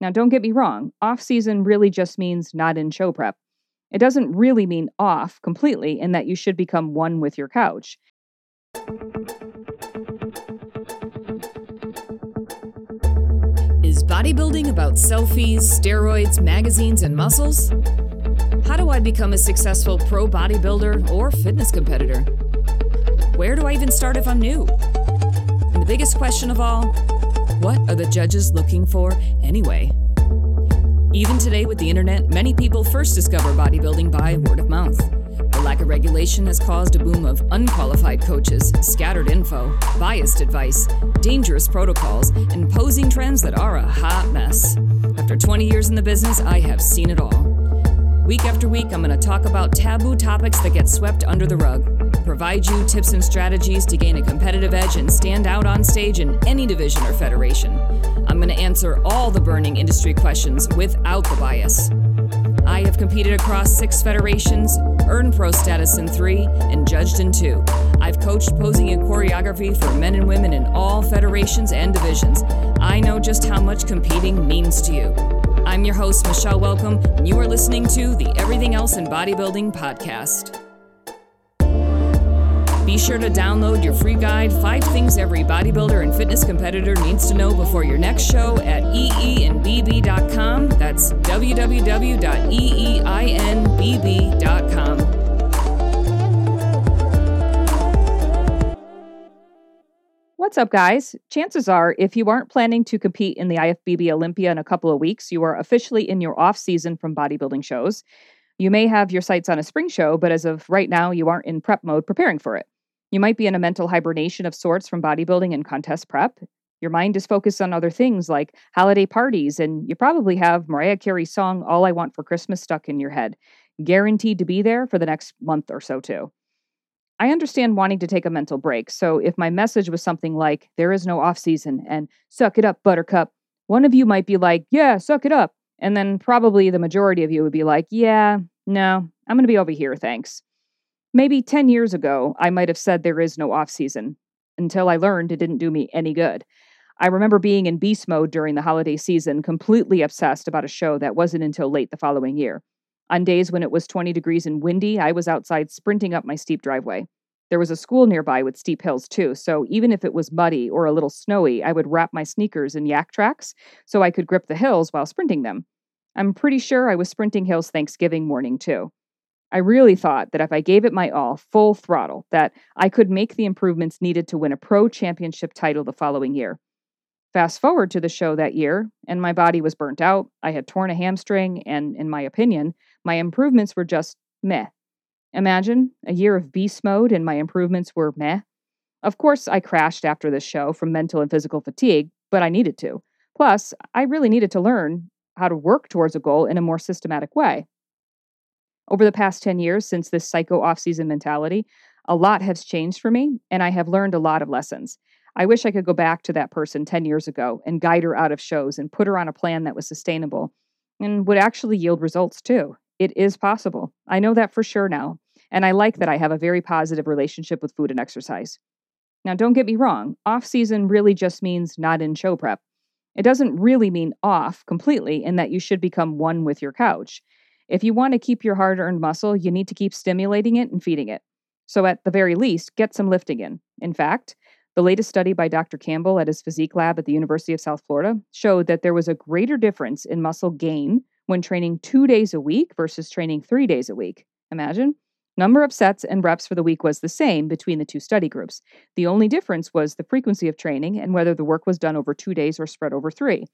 Now, don't get me wrong, off season really just means not in show prep. It doesn't really mean off completely in that you should become one with your couch. Is bodybuilding about selfies, steroids, magazines, and muscles? How do I become a successful pro bodybuilder or fitness competitor? Where do I even start if I'm new? And the biggest question of all what are the judges looking for anyway? Even today, with the internet, many people first discover bodybuilding by word of mouth. The lack of regulation has caused a boom of unqualified coaches, scattered info, biased advice, dangerous protocols, and posing trends that are a hot mess. After 20 years in the business, I have seen it all. Week after week, I'm going to talk about taboo topics that get swept under the rug provide you tips and strategies to gain a competitive edge and stand out on stage in any division or federation. I'm going to answer all the burning industry questions without the bias. I have competed across six federations, earned pro status in three, and judged in two. I've coached posing and choreography for men and women in all federations and divisions. I know just how much competing means to you. I'm your host, Michelle Welcome, and you are listening to the Everything Else in Bodybuilding podcast. Be sure to download your free guide, Five Things Every Bodybuilder and Fitness Competitor Needs to Know Before Your Next Show at eeinbb.com. That's www.eeinbb.com. What's up, guys? Chances are, if you aren't planning to compete in the IFBB Olympia in a couple of weeks, you are officially in your off season from bodybuilding shows. You may have your sights on a spring show, but as of right now, you aren't in prep mode preparing for it. You might be in a mental hibernation of sorts from bodybuilding and contest prep. Your mind is focused on other things like holiday parties, and you probably have Mariah Carey's song All I Want for Christmas stuck in your head, guaranteed to be there for the next month or so, too. I understand wanting to take a mental break, so if my message was something like, there is no off season and suck it up, buttercup, one of you might be like, yeah, suck it up. And then probably the majority of you would be like, yeah, no, I'm going to be over here, thanks. Maybe 10 years ago, I might have said there is no off season until I learned it didn't do me any good. I remember being in beast mode during the holiday season, completely obsessed about a show that wasn't until late the following year. On days when it was 20 degrees and windy, I was outside sprinting up my steep driveway. There was a school nearby with steep hills too, so even if it was muddy or a little snowy, I would wrap my sneakers in Yaktrax so I could grip the hills while sprinting them. I'm pretty sure I was sprinting hills Thanksgiving morning too. I really thought that if I gave it my all, full throttle, that I could make the improvements needed to win a pro championship title the following year. Fast forward to the show that year, and my body was burnt out. I had torn a hamstring, and in my opinion, my improvements were just meh. Imagine a year of beast mode and my improvements were meh. Of course, I crashed after this show from mental and physical fatigue, but I needed to. Plus, I really needed to learn how to work towards a goal in a more systematic way. Over the past 10 years, since this psycho off season mentality, a lot has changed for me, and I have learned a lot of lessons. I wish I could go back to that person 10 years ago and guide her out of shows and put her on a plan that was sustainable and would actually yield results too. It is possible. I know that for sure now, and I like that I have a very positive relationship with food and exercise. Now, don't get me wrong, off season really just means not in show prep. It doesn't really mean off completely in that you should become one with your couch. If you want to keep your hard earned muscle, you need to keep stimulating it and feeding it. So, at the very least, get some lifting in. In fact, the latest study by Dr. Campbell at his physique lab at the University of South Florida showed that there was a greater difference in muscle gain when training two days a week versus training three days a week. Imagine. Number of sets and reps for the week was the same between the two study groups. The only difference was the frequency of training and whether the work was done over two days or spread over three.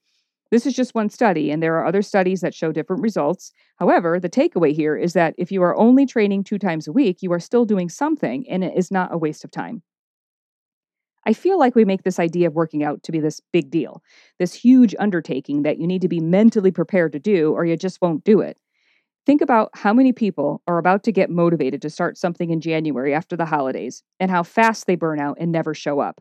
This is just one study, and there are other studies that show different results. However, the takeaway here is that if you are only training two times a week, you are still doing something, and it is not a waste of time. I feel like we make this idea of working out to be this big deal, this huge undertaking that you need to be mentally prepared to do, or you just won't do it. Think about how many people are about to get motivated to start something in January after the holidays, and how fast they burn out and never show up.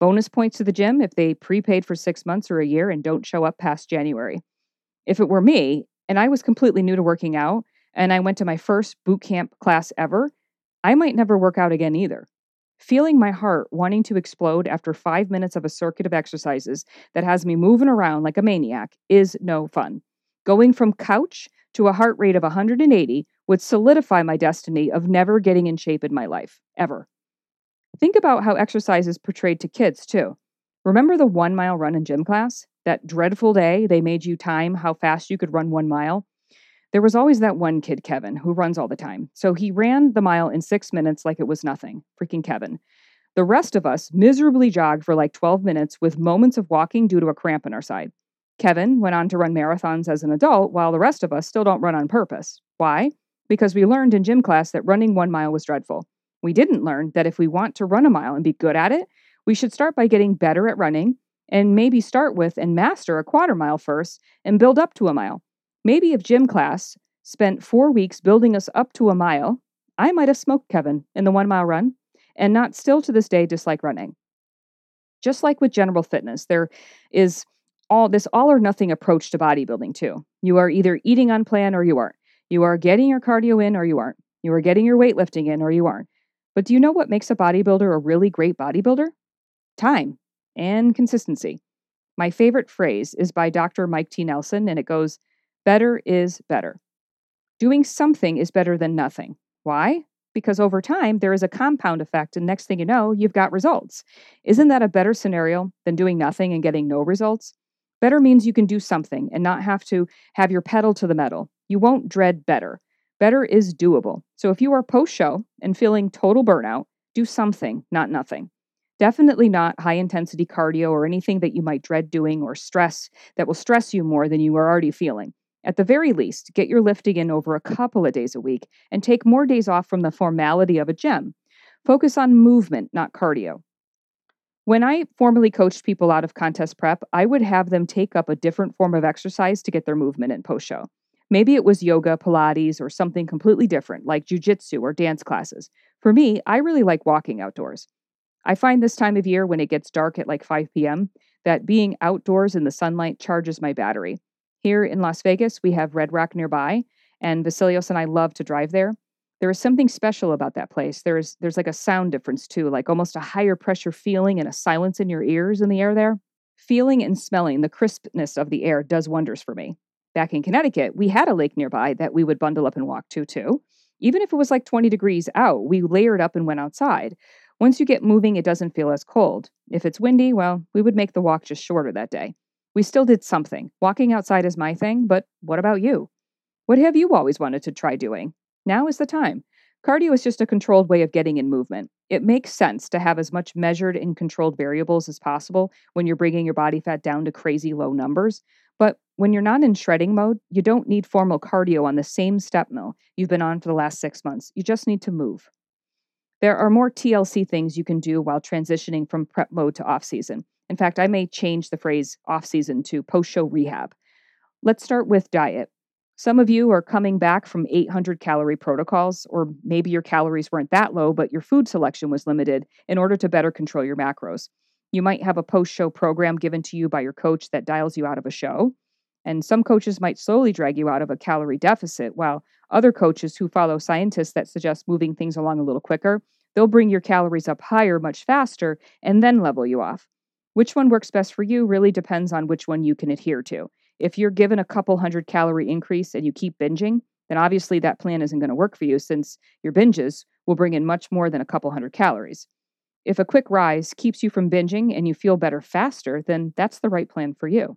Bonus points to the gym if they prepaid for six months or a year and don't show up past January. If it were me, and I was completely new to working out, and I went to my first boot camp class ever, I might never work out again either. Feeling my heart wanting to explode after five minutes of a circuit of exercises that has me moving around like a maniac is no fun. Going from couch to a heart rate of 180 would solidify my destiny of never getting in shape in my life, ever. Think about how exercise is portrayed to kids, too. Remember the one mile run in gym class? That dreadful day they made you time how fast you could run one mile? There was always that one kid, Kevin, who runs all the time. So he ran the mile in six minutes like it was nothing. Freaking Kevin. The rest of us miserably jogged for like 12 minutes with moments of walking due to a cramp in our side. Kevin went on to run marathons as an adult, while the rest of us still don't run on purpose. Why? Because we learned in gym class that running one mile was dreadful. We didn't learn that if we want to run a mile and be good at it, we should start by getting better at running and maybe start with and master a quarter mile first and build up to a mile. Maybe if gym class spent four weeks building us up to a mile, I might have smoked Kevin in the one mile run and not still to this day dislike running. Just like with general fitness, there is all this all or nothing approach to bodybuilding too. You are either eating on plan or you aren't. You are getting your cardio in or you aren't. You are getting your weightlifting in or you aren't. But do you know what makes a bodybuilder a really great bodybuilder? Time and consistency. My favorite phrase is by Dr. Mike T. Nelson, and it goes, Better is better. Doing something is better than nothing. Why? Because over time, there is a compound effect, and next thing you know, you've got results. Isn't that a better scenario than doing nothing and getting no results? Better means you can do something and not have to have your pedal to the metal. You won't dread better. Better is doable. So if you are post show and feeling total burnout, do something, not nothing. Definitely not high intensity cardio or anything that you might dread doing or stress that will stress you more than you are already feeling. At the very least, get your lifting in over a couple of days a week and take more days off from the formality of a gym. Focus on movement, not cardio. When I formally coached people out of contest prep, I would have them take up a different form of exercise to get their movement in post show. Maybe it was yoga, Pilates, or something completely different, like jujitsu or dance classes. For me, I really like walking outdoors. I find this time of year when it gets dark at like 5 p.m. that being outdoors in the sunlight charges my battery. Here in Las Vegas, we have Red Rock nearby, and Vasilios and I love to drive there. There is something special about that place. There's there's like a sound difference too, like almost a higher pressure feeling and a silence in your ears in the air there. Feeling and smelling the crispness of the air does wonders for me. Back in Connecticut, we had a lake nearby that we would bundle up and walk to too. Even if it was like 20 degrees out, we layered up and went outside. Once you get moving, it doesn't feel as cold. If it's windy, well, we would make the walk just shorter that day. We still did something. Walking outside is my thing, but what about you? What have you always wanted to try doing? Now is the time. Cardio is just a controlled way of getting in movement. It makes sense to have as much measured and controlled variables as possible when you're bringing your body fat down to crazy low numbers. But when you're not in shredding mode, you don't need formal cardio on the same step mill you've been on for the last six months. You just need to move. There are more TLC things you can do while transitioning from prep mode to off season. In fact, I may change the phrase off season to post show rehab. Let's start with diet. Some of you are coming back from 800 calorie protocols, or maybe your calories weren't that low, but your food selection was limited in order to better control your macros. You might have a post show program given to you by your coach that dials you out of a show. And some coaches might slowly drag you out of a calorie deficit, while other coaches who follow scientists that suggest moving things along a little quicker, they'll bring your calories up higher much faster and then level you off. Which one works best for you really depends on which one you can adhere to. If you're given a couple hundred calorie increase and you keep binging, then obviously that plan isn't going to work for you since your binges will bring in much more than a couple hundred calories. If a quick rise keeps you from binging and you feel better faster, then that's the right plan for you.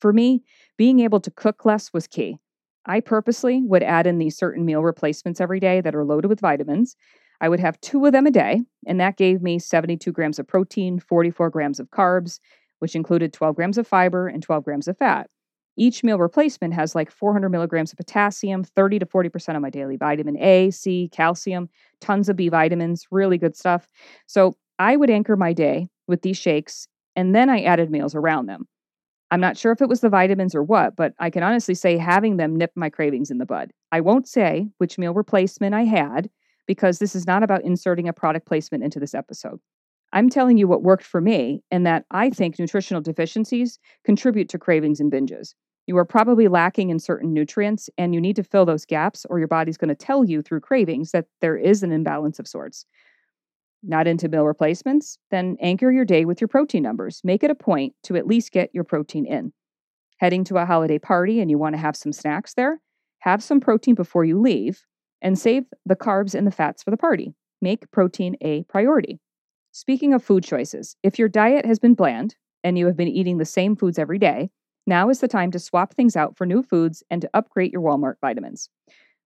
For me, being able to cook less was key. I purposely would add in these certain meal replacements every day that are loaded with vitamins I would have two of them a day, and that gave me 72 grams of protein, 44 grams of carbs, which included 12 grams of fiber and 12 grams of fat. Each meal replacement has like 400 milligrams of potassium, 30 to 40% of my daily vitamin A, C, calcium, tons of B vitamins, really good stuff. So I would anchor my day with these shakes, and then I added meals around them. I'm not sure if it was the vitamins or what, but I can honestly say having them nipped my cravings in the bud. I won't say which meal replacement I had because this is not about inserting a product placement into this episode. I'm telling you what worked for me, and that I think nutritional deficiencies contribute to cravings and binges. You are probably lacking in certain nutrients, and you need to fill those gaps, or your body's going to tell you through cravings that there is an imbalance of sorts. Not into meal replacements? Then anchor your day with your protein numbers. Make it a point to at least get your protein in. Heading to a holiday party and you want to have some snacks there? Have some protein before you leave and save the carbs and the fats for the party. Make protein a priority. Speaking of food choices, if your diet has been bland and you have been eating the same foods every day, now is the time to swap things out for new foods and to upgrade your Walmart vitamins.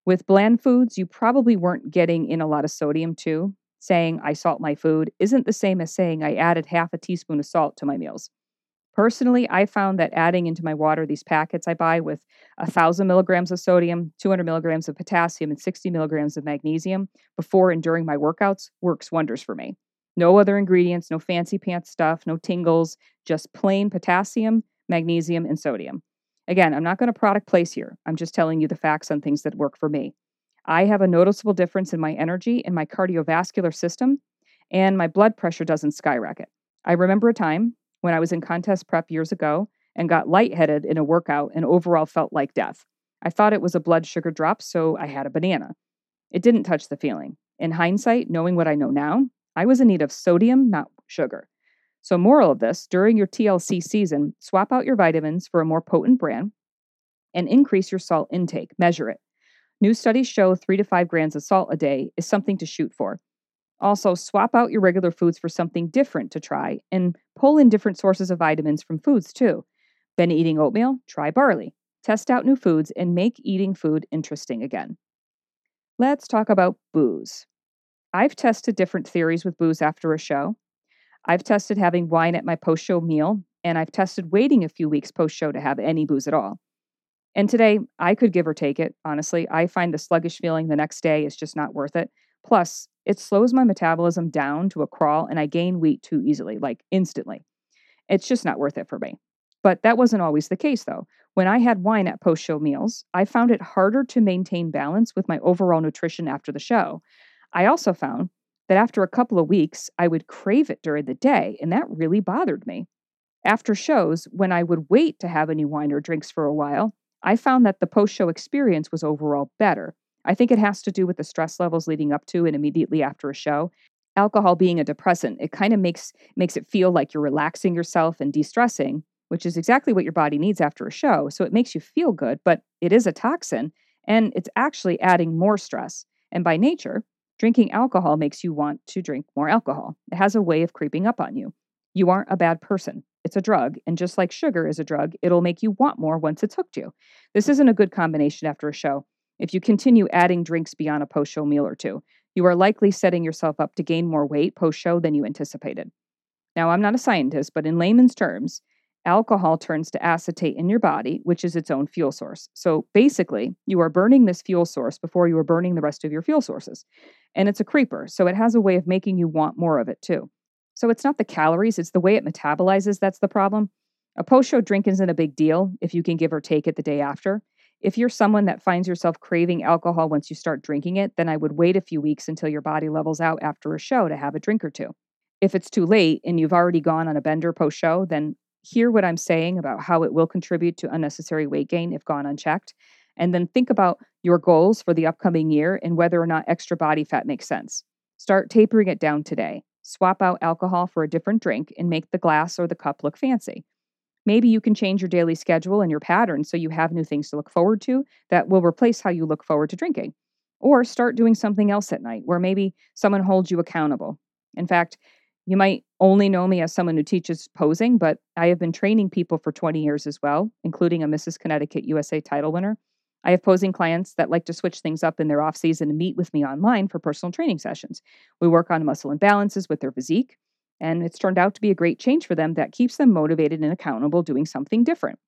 With bland foods, you probably weren't getting in a lot of sodium too, saying I salt my food isn't the same as saying I added half a teaspoon of salt to my meals. Personally, I found that adding into my water these packets I buy with 1,000 milligrams of sodium, 200 milligrams of potassium, and 60 milligrams of magnesium before and during my workouts works wonders for me. No other ingredients, no fancy pants stuff, no tingles, just plain potassium, magnesium, and sodium. Again, I'm not going to product place here. I'm just telling you the facts on things that work for me. I have a noticeable difference in my energy and my cardiovascular system, and my blood pressure doesn't skyrocket. I remember a time when I was in contest prep years ago and got lightheaded in a workout and overall felt like death. I thought it was a blood sugar drop, so I had a banana. It didn't touch the feeling. In hindsight, knowing what I know now, I was in need of sodium, not sugar. So, moral of this during your TLC season, swap out your vitamins for a more potent brand and increase your salt intake. Measure it. New studies show three to five grams of salt a day is something to shoot for. Also, swap out your regular foods for something different to try and pull in different sources of vitamins from foods too. Been eating oatmeal? Try barley. Test out new foods and make eating food interesting again. Let's talk about booze. I've tested different theories with booze after a show. I've tested having wine at my post show meal, and I've tested waiting a few weeks post show to have any booze at all. And today, I could give or take it, honestly. I find the sluggish feeling the next day is just not worth it. Plus, it slows my metabolism down to a crawl and I gain weight too easily, like instantly. It's just not worth it for me. But that wasn't always the case, though. When I had wine at post show meals, I found it harder to maintain balance with my overall nutrition after the show. I also found that after a couple of weeks, I would crave it during the day, and that really bothered me. After shows, when I would wait to have any wine or drinks for a while, I found that the post show experience was overall better. I think it has to do with the stress levels leading up to and immediately after a show. Alcohol being a depressant, it kind of makes makes it feel like you're relaxing yourself and de-stressing, which is exactly what your body needs after a show. So it makes you feel good, but it is a toxin and it's actually adding more stress. And by nature, drinking alcohol makes you want to drink more alcohol. It has a way of creeping up on you. You aren't a bad person. It's a drug, and just like sugar is a drug, it'll make you want more once it's hooked you. This isn't a good combination after a show. If you continue adding drinks beyond a post show meal or two, you are likely setting yourself up to gain more weight post show than you anticipated. Now, I'm not a scientist, but in layman's terms, alcohol turns to acetate in your body, which is its own fuel source. So basically, you are burning this fuel source before you are burning the rest of your fuel sources. And it's a creeper, so it has a way of making you want more of it too. So it's not the calories, it's the way it metabolizes that's the problem. A post show drink isn't a big deal if you can give or take it the day after. If you're someone that finds yourself craving alcohol once you start drinking it, then I would wait a few weeks until your body levels out after a show to have a drink or two. If it's too late and you've already gone on a bender post show, then hear what I'm saying about how it will contribute to unnecessary weight gain if gone unchecked. And then think about your goals for the upcoming year and whether or not extra body fat makes sense. Start tapering it down today. Swap out alcohol for a different drink and make the glass or the cup look fancy. Maybe you can change your daily schedule and your pattern so you have new things to look forward to that will replace how you look forward to drinking. Or start doing something else at night where maybe someone holds you accountable. In fact, you might only know me as someone who teaches posing, but I have been training people for 20 years as well, including a Mrs. Connecticut USA title winner. I have posing clients that like to switch things up in their off season and meet with me online for personal training sessions. We work on muscle imbalances with their physique, and it's turned out to be a great change for them that keeps them motivated and accountable doing something different.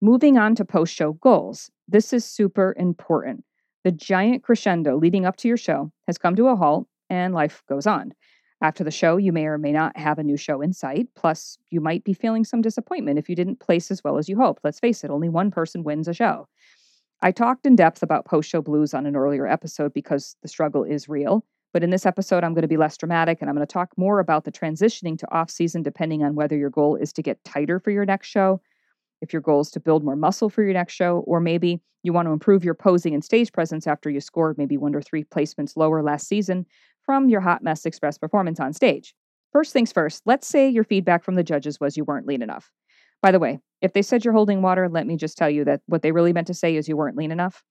Moving on to post show goals. This is super important. The giant crescendo leading up to your show has come to a halt and life goes on. After the show, you may or may not have a new show in sight. Plus, you might be feeling some disappointment if you didn't place as well as you hoped. Let's face it, only one person wins a show. I talked in depth about post show blues on an earlier episode because the struggle is real. But in this episode, I'm going to be less dramatic and I'm going to talk more about the transitioning to off season depending on whether your goal is to get tighter for your next show, if your goal is to build more muscle for your next show, or maybe you want to improve your posing and stage presence after you scored maybe one or three placements lower last season from your hot mess express performance on stage. First things first, let's say your feedback from the judges was you weren't lean enough. By the way, if they said you're holding water, let me just tell you that what they really meant to say is you weren't lean enough.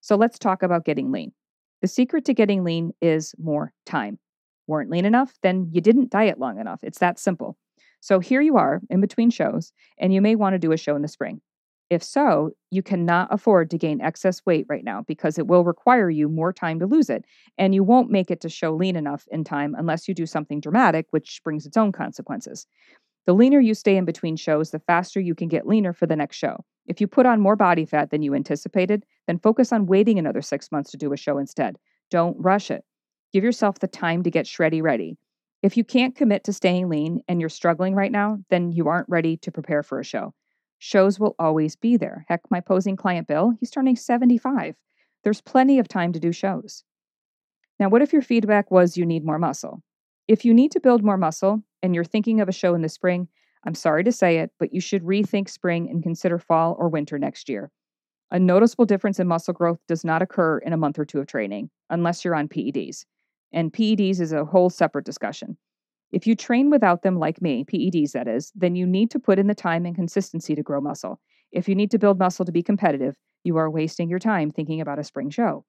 So let's talk about getting lean. The secret to getting lean is more time. Weren't lean enough? Then you didn't diet long enough. It's that simple. So here you are in between shows, and you may want to do a show in the spring. If so, you cannot afford to gain excess weight right now because it will require you more time to lose it, and you won't make it to show lean enough in time unless you do something dramatic, which brings its own consequences. The leaner you stay in between shows, the faster you can get leaner for the next show. If you put on more body fat than you anticipated, then focus on waiting another six months to do a show instead. Don't rush it. Give yourself the time to get shreddy ready. If you can't commit to staying lean and you're struggling right now, then you aren't ready to prepare for a show. Shows will always be there. Heck, my posing client Bill, he's turning 75. There's plenty of time to do shows. Now, what if your feedback was you need more muscle? If you need to build more muscle and you're thinking of a show in the spring, I'm sorry to say it, but you should rethink spring and consider fall or winter next year. A noticeable difference in muscle growth does not occur in a month or two of training, unless you're on PEDs. And PEDs is a whole separate discussion. If you train without them, like me, PEDs that is, then you need to put in the time and consistency to grow muscle. If you need to build muscle to be competitive, you are wasting your time thinking about a spring show.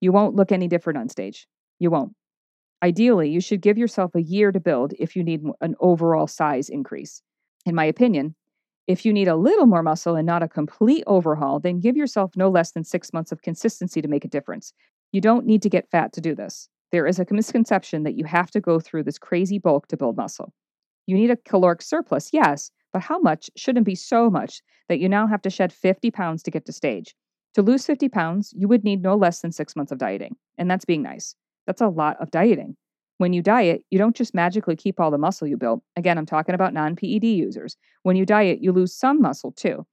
You won't look any different on stage. You won't. Ideally, you should give yourself a year to build if you need an overall size increase. In my opinion, if you need a little more muscle and not a complete overhaul, then give yourself no less than six months of consistency to make a difference. You don't need to get fat to do this. There is a misconception that you have to go through this crazy bulk to build muscle. You need a caloric surplus, yes, but how much shouldn't be so much that you now have to shed 50 pounds to get to stage. To lose 50 pounds, you would need no less than six months of dieting, and that's being nice. That's a lot of dieting. When you diet, you don't just magically keep all the muscle you built. Again, I'm talking about non PED users. When you diet, you lose some muscle too.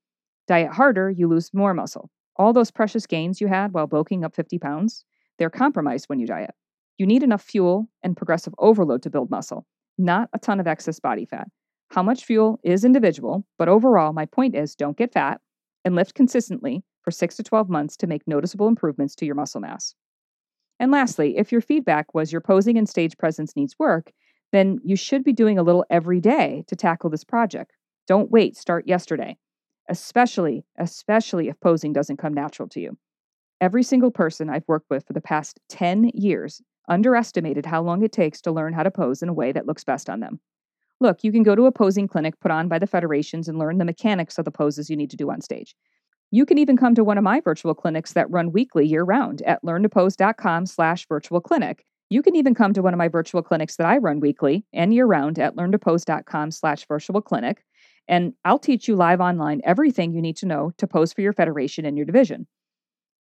Diet harder, you lose more muscle. All those precious gains you had while bulking up 50 pounds, they're compromised when you diet. You need enough fuel and progressive overload to build muscle, not a ton of excess body fat. How much fuel is individual, but overall, my point is don't get fat and lift consistently for 6 to 12 months to make noticeable improvements to your muscle mass. And lastly, if your feedback was your posing and stage presence needs work, then you should be doing a little every day to tackle this project. Don't wait, start yesterday. Especially, especially if posing doesn't come natural to you. Every single person I've worked with for the past 10 years underestimated how long it takes to learn how to pose in a way that looks best on them. Look, you can go to a posing clinic put on by the federations and learn the mechanics of the poses you need to do on stage. You can even come to one of my virtual clinics that run weekly year round at learntopose.com slash virtual clinic. You can even come to one of my virtual clinics that I run weekly and year round at learntopose.com slash virtual clinic. And I'll teach you live online everything you need to know to pose for your federation and your division.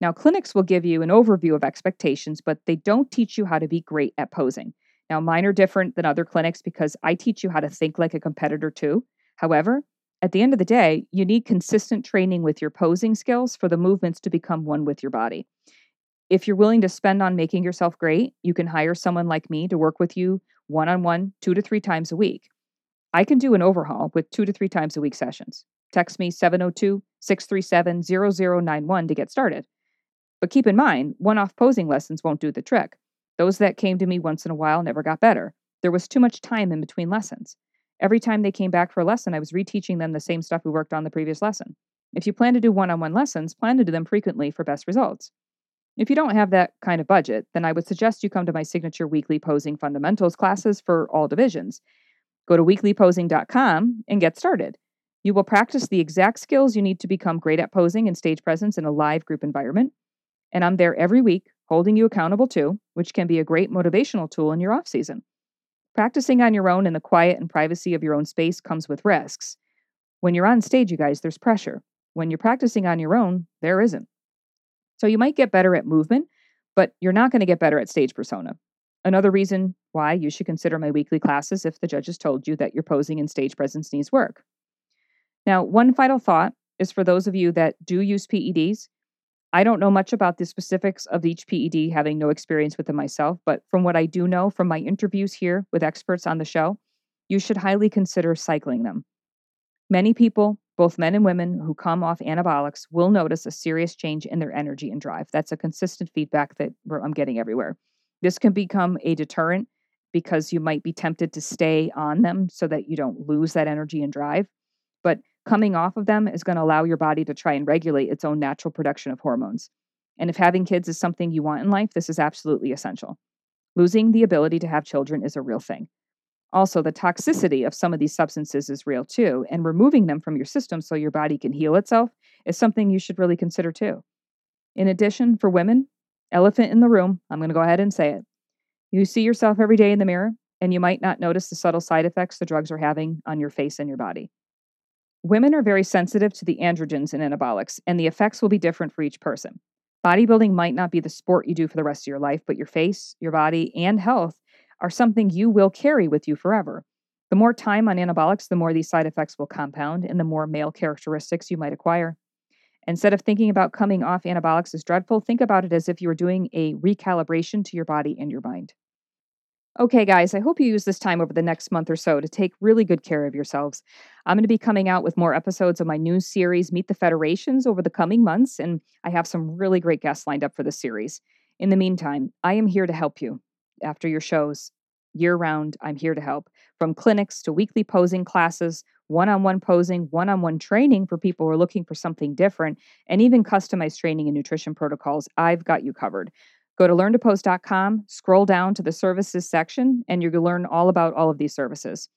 Now, clinics will give you an overview of expectations, but they don't teach you how to be great at posing. Now, mine are different than other clinics because I teach you how to think like a competitor too. However, at the end of the day, you need consistent training with your posing skills for the movements to become one with your body. If you're willing to spend on making yourself great, you can hire someone like me to work with you one on one, two to three times a week. I can do an overhaul with two to three times a week sessions. Text me 702 637 0091 to get started. But keep in mind, one off posing lessons won't do the trick. Those that came to me once in a while never got better. There was too much time in between lessons. Every time they came back for a lesson, I was reteaching them the same stuff we worked on the previous lesson. If you plan to do one on one lessons, plan to do them frequently for best results. If you don't have that kind of budget, then I would suggest you come to my signature weekly posing fundamentals classes for all divisions. Go to weeklyposing.com and get started. You will practice the exact skills you need to become great at posing and stage presence in a live group environment. And I'm there every week, holding you accountable too, which can be a great motivational tool in your off season. Practicing on your own in the quiet and privacy of your own space comes with risks. When you're on stage, you guys, there's pressure. When you're practicing on your own, there isn't. So you might get better at movement, but you're not going to get better at stage persona. Another reason why you should consider my weekly classes if the judges told you that your posing and stage presence needs work. Now, one final thought is for those of you that do use PEDs, I don't know much about the specifics of each PED, having no experience with them myself, but from what I do know from my interviews here with experts on the show, you should highly consider cycling them. Many people, both men and women who come off anabolics, will notice a serious change in their energy and drive. That's a consistent feedback that I'm getting everywhere. This can become a deterrent because you might be tempted to stay on them so that you don't lose that energy and drive. Coming off of them is going to allow your body to try and regulate its own natural production of hormones. And if having kids is something you want in life, this is absolutely essential. Losing the ability to have children is a real thing. Also, the toxicity of some of these substances is real too, and removing them from your system so your body can heal itself is something you should really consider too. In addition, for women, elephant in the room, I'm going to go ahead and say it. You see yourself every day in the mirror, and you might not notice the subtle side effects the drugs are having on your face and your body. Women are very sensitive to the androgens and anabolics, and the effects will be different for each person. Bodybuilding might not be the sport you do for the rest of your life, but your face, your body, and health are something you will carry with you forever. The more time on anabolics, the more these side effects will compound and the more male characteristics you might acquire. Instead of thinking about coming off anabolics as dreadful, think about it as if you were doing a recalibration to your body and your mind. Okay, guys, I hope you use this time over the next month or so to take really good care of yourselves. I'm going to be coming out with more episodes of my new series, Meet the Federations, over the coming months, and I have some really great guests lined up for this series. In the meantime, I am here to help you after your shows. Year round, I'm here to help. From clinics to weekly posing classes, one on one posing, one on one training for people who are looking for something different, and even customized training and nutrition protocols, I've got you covered. Go to learntopose.com, scroll down to the services section, and to learn all about all of these services.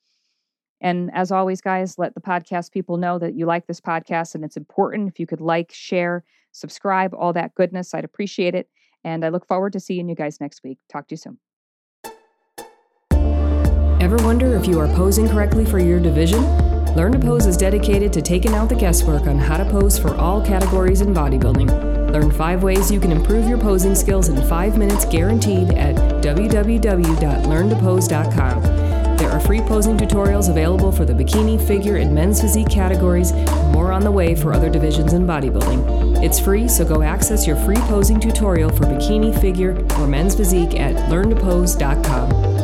And as always, guys, let the podcast people know that you like this podcast and it's important. If you could like, share, subscribe, all that goodness, I'd appreciate it. And I look forward to seeing you guys next week. Talk to you soon. Ever wonder if you are posing correctly for your division? Learn to Pose is dedicated to taking out the guesswork on how to pose for all categories in bodybuilding. Learn five ways you can improve your posing skills in five minutes guaranteed at www.learntopose.com. There are free posing tutorials available for the bikini, figure, and men's physique categories, more on the way for other divisions in bodybuilding. It's free, so go access your free posing tutorial for bikini, figure, or men's physique at learntopose.com.